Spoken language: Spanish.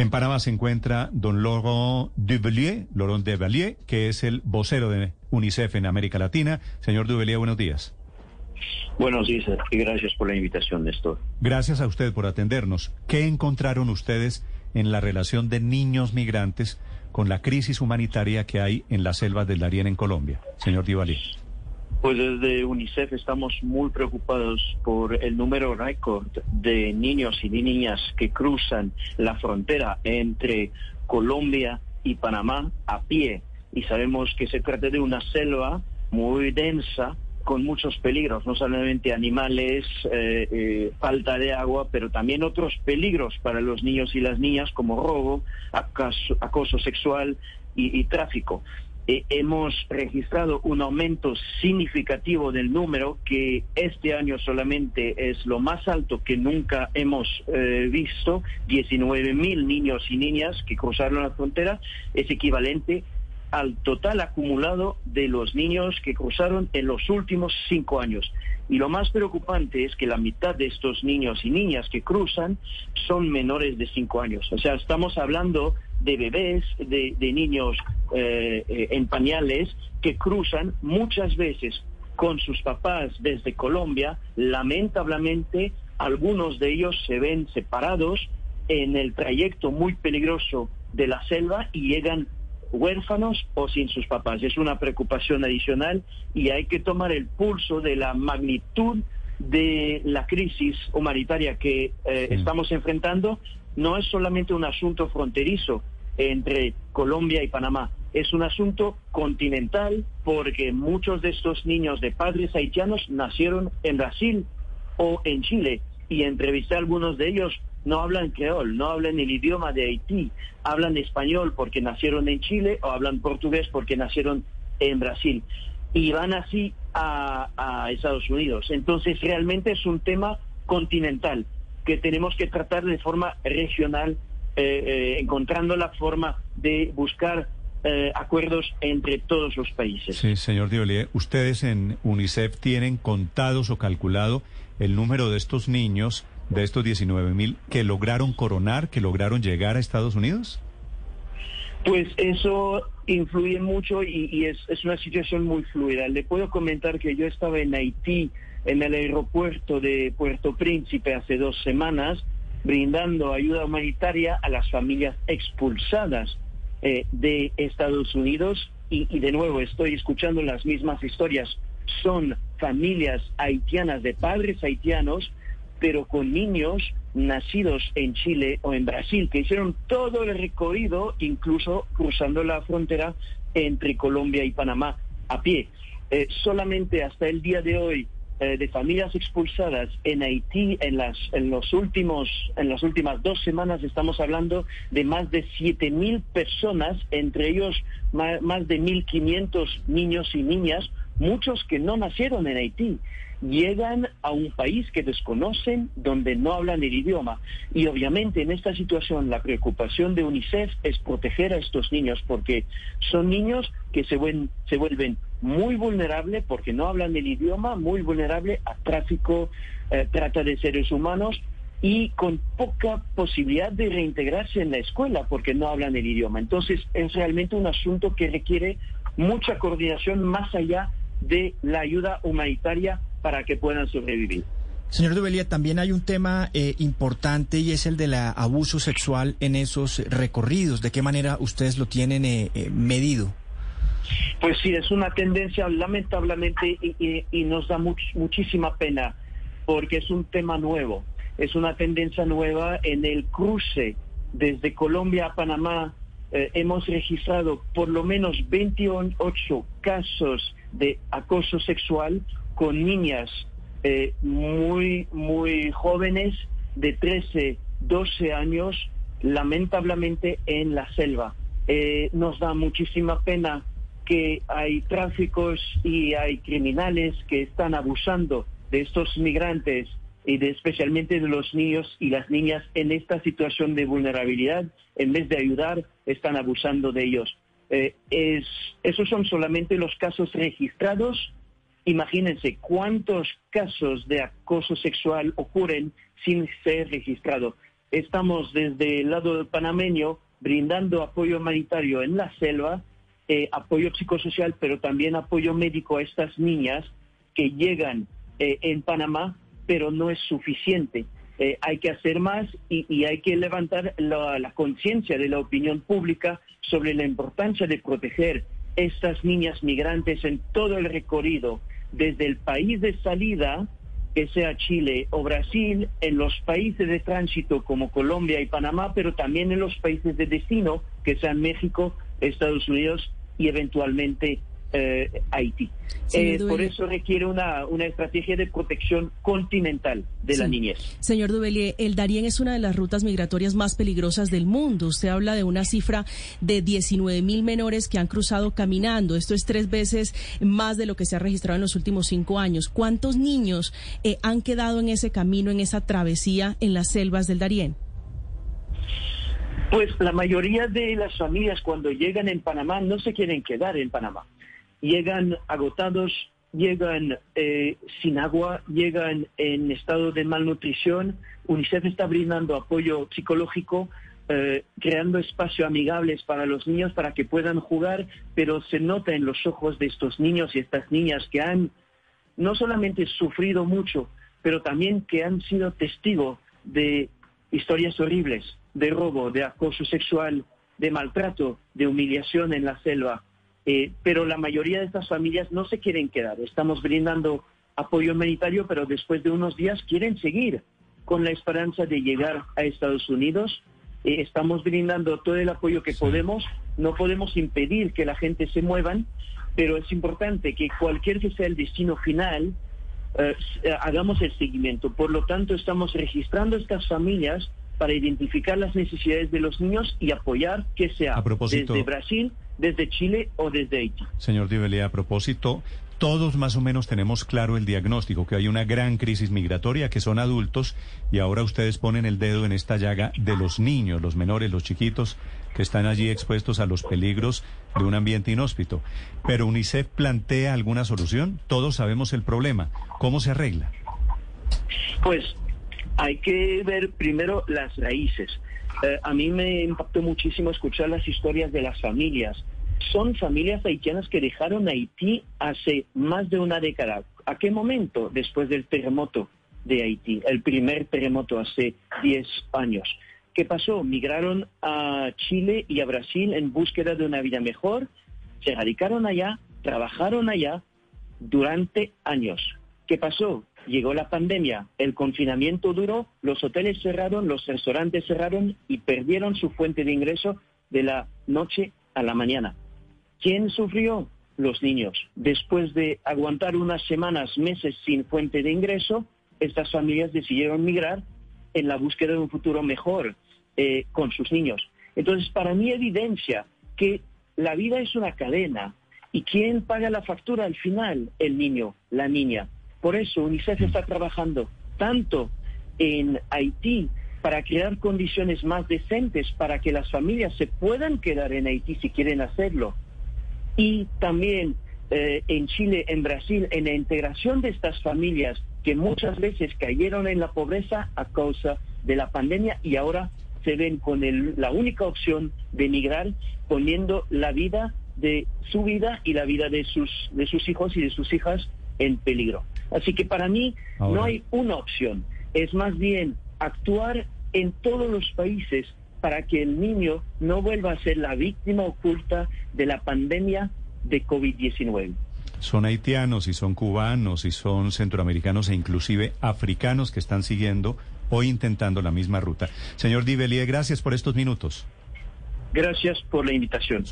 En Panamá se encuentra don Laurent Duvelier, Laurent Duvelier, que es el vocero de UNICEF en América Latina. Señor Duvelier, buenos días. Buenos días y gracias por la invitación, Néstor. Gracias a usted por atendernos. ¿Qué encontraron ustedes en la relación de niños migrantes con la crisis humanitaria que hay en las selvas del Darién en Colombia? Señor Duvelier. Pues desde UNICEF estamos muy preocupados por el número récord de niños y niñas que cruzan la frontera entre Colombia y Panamá a pie. Y sabemos que se trata de una selva muy densa, con muchos peligros, no solamente animales, eh, eh, falta de agua, pero también otros peligros para los niños y las niñas como robo, acoso, sexual y tráfico. Eh, hemos registrado un aumento significativo del número que este año solamente es lo más alto que nunca hemos eh, visto. 19 mil niños y niñas que cruzaron la frontera es equivalente al total acumulado de los niños que cruzaron en los últimos cinco años. Y lo más preocupante es que la mitad de estos niños y niñas que cruzan son menores de cinco años. O sea, estamos hablando de bebés, de, niños eh, eh, en pañales que cruzan muchas veces con sus papás desde Colombia. Lamentablemente, algunos de ellos se ven separados en el trayecto muy peligroso de la selva y llegan huérfanos o sin sus papás. Es una preocupación adicional y hay que tomar el pulso de la magnitud de la crisis humanitaria que eh, estamos enfrentando. No es solamente un asunto fronterizo entre Colombia y Panamá, es un asunto continental porque muchos de estos niños de padres haitianos nacieron en Brasil o en Chile y entrevisté a algunos de ellos no hablan creol, no hablan el idioma de Haití, hablan español porque nacieron en Chile o hablan portugués porque nacieron en Brasil. Y van así a, Estados Unidos. Entonces realmente es un tema continental que tenemos que tratar de forma regional, eh, eh, encontrando la forma de buscar eh, acuerdos entre todos los países. Sí, señor Diolier, ustedes en UNICEF tienen contados o calculado el número de estos niños de estos 19 mil que lograron coronar, que lograron llegar a Estados Unidos? Pues eso influye mucho y, es, una situación muy fluida. Le puedo comentar que yo estaba en Haití, en el aeropuerto de Puerto Príncipe hace dos semanas, brindando ayuda humanitaria a las familias expulsadas eh, de Estados Unidos y de nuevo estoy escuchando las mismas historias. Son familias haitianas de padres haitianos pero con niños nacidos en Chile o en Brasil, que hicieron todo el recorrido, incluso cruzando la frontera entre Colombia y Panamá a pie. Eh, solamente hasta el día de hoy, eh, de familias expulsadas en Haití en las en los últimos en las últimas dos semanas estamos hablando de más de siete mil personas entre ellos más, más de 1.500 niños y niñas muchos que no nacieron en Haití llegan a un país que desconocen, donde no hablan el idioma. Y obviamente en esta situación la preocupación de UNICEF es proteger a estos niños porque son niños que se, se vuelven muy vulnerables porque no hablan el idioma, muy vulnerables a tráfico, eh, trata de seres humanos y con poca posibilidad de reintegrarse en la escuela porque no hablan el idioma. Entonces es realmente un asunto que requiere mucha coordinación más allá de la ayuda humanitaria para que puedan sobrevivir. Señor Dubelia, también hay un tema eh, importante y es el del abuso sexual en esos recorridos. ¿De qué manera ustedes lo tienen eh, eh, medido? Pues sí, es una tendencia lamentablemente y, nos da muchísima pena porque es un tema nuevo. Es una tendencia nueva en el cruce desde Colombia a Panamá. hemos registrado por lo menos 28 casos de acoso sexual con niñas eh, muy, muy jóvenes de 13, 12 años, lamentablemente en la selva. Eh, nos da muchísima pena que hay tráficos y hay criminales que están abusando de estos migrantes y de, especialmente de los niños y las niñas en esta situación de vulnerabilidad. En vez de ayudar, están abusando de ellos. Eh, es, esos son solamente los casos registrados Imagínense cuántos casos de acoso sexual ocurren sin ser registrado. estamos desde el lado panameño brindando apoyo humanitario en la selva, eh, apoyo psicosocial, pero también apoyo médico a estas niñas que llegan eh, en Panamá, pero no es suficiente. Eh, hay que hacer más y, hay que levantar la, conciencia de la opinión pública sobre la importancia de proteger estas niñas migrantes en todo el recorrido, desde el país de salida, que sea Chile o Brasil, en los países de tránsito como Colombia y Panamá, pero también en los países de destino, que sean México, Estados Unidos y eventualmente eh, Haití. Eh, por eso requiere una, una, estrategia de protección continental de la niñez. Señor Duvelier, el Darién es una de las rutas migratorias más peligrosas del mundo. Usted habla de una cifra de 19 mil menores que han cruzado caminando. Esto es tres veces más de lo que se ha registrado en los últimos cinco años. ¿Cuántos niños eh, han quedado en ese camino, en esa travesía en las selvas del Darién? Pues la mayoría de las familias cuando llegan en Panamá no se quieren quedar en Panamá llegan agotados, llegan eh, sin agua, llegan en estado de malnutrición. UNICEF está brindando apoyo psicológico, eh, creando espacios amigables para los niños para que puedan jugar, pero se nota en los ojos de estos niños y estas niñas que han no solamente sufrido mucho, pero también que han sido testigos de historias horribles, de robo, de acoso sexual, de maltrato, de humillación en la selva. Eh, pero la mayoría de estas familias no se quieren quedar. Estamos brindando apoyo humanitario, pero después de unos días quieren seguir con la esperanza de llegar a Estados Unidos. Eh, estamos brindando todo el apoyo que podemos. No podemos impedir que la gente se muevan, pero es importante que cualquier que sea el destino final, eh, hagamos el seguimiento. Por lo tanto, estamos registrando estas familias para identificar las necesidades de los niños y apoyar que sea desde Brasil desde Chile o desde Haití. Señor Dibelé, a propósito, todos más o menos tenemos claro el diagnóstico, que hay una gran crisis migratoria, que son adultos, y ahora ustedes ponen el dedo en esta llaga de los niños, los menores, los chiquitos, que están allí expuestos a los peligros de un ambiente inhóspito. Pero UNICEF plantea alguna solución, todos sabemos el problema. ¿Cómo se arregla? Pues hay que ver primero las raíces. Eh, a mí me impactó muchísimo escuchar las historias de las familias. Son familias haitianas que dejaron Haití hace más de una década. ¿A qué momento? Después del terremoto de Haití, el primer terremoto hace 10 años. ¿Qué pasó? Migraron a Chile y a Brasil en búsqueda de una vida mejor, se radicaron allá, trabajaron allá durante años. ¿Qué pasó? llegó la pandemia, el confinamiento duró, los hoteles cerraron, los restaurantes cerraron y perdieron su fuente de ingreso de la noche a la mañana. ¿Quién sufrió? Los niños. Después de aguantar unas semanas, meses sin fuente de ingreso, estas familias decidieron migrar en la búsqueda de un futuro mejor eh, con sus niños. Entonces, para mí evidencia que la vida es una cadena y quién paga la factura al final, el niño, la niña. Por eso UNICEF está trabajando tanto en Haití para crear condiciones más decentes para que las familias se puedan quedar en Haití si quieren hacerlo. Y también eh, en Chile, en Brasil, en la integración de estas familias que muchas veces cayeron en la pobreza a causa de la pandemia y ahora se ven con la única opción de emigrar poniendo la vida de su vida y la vida de sus, de sus hijos y de sus hijas en peligro. Así que para mí no hay una opción, es más bien actuar en todos los países para que el niño no vuelva a ser la víctima oculta de la pandemia de COVID-19. Son haitianos y son cubanos y son centroamericanos e inclusive africanos que están siguiendo o intentando la misma ruta. Señor Divelier, gracias por estos minutos. Gracias por la invitación.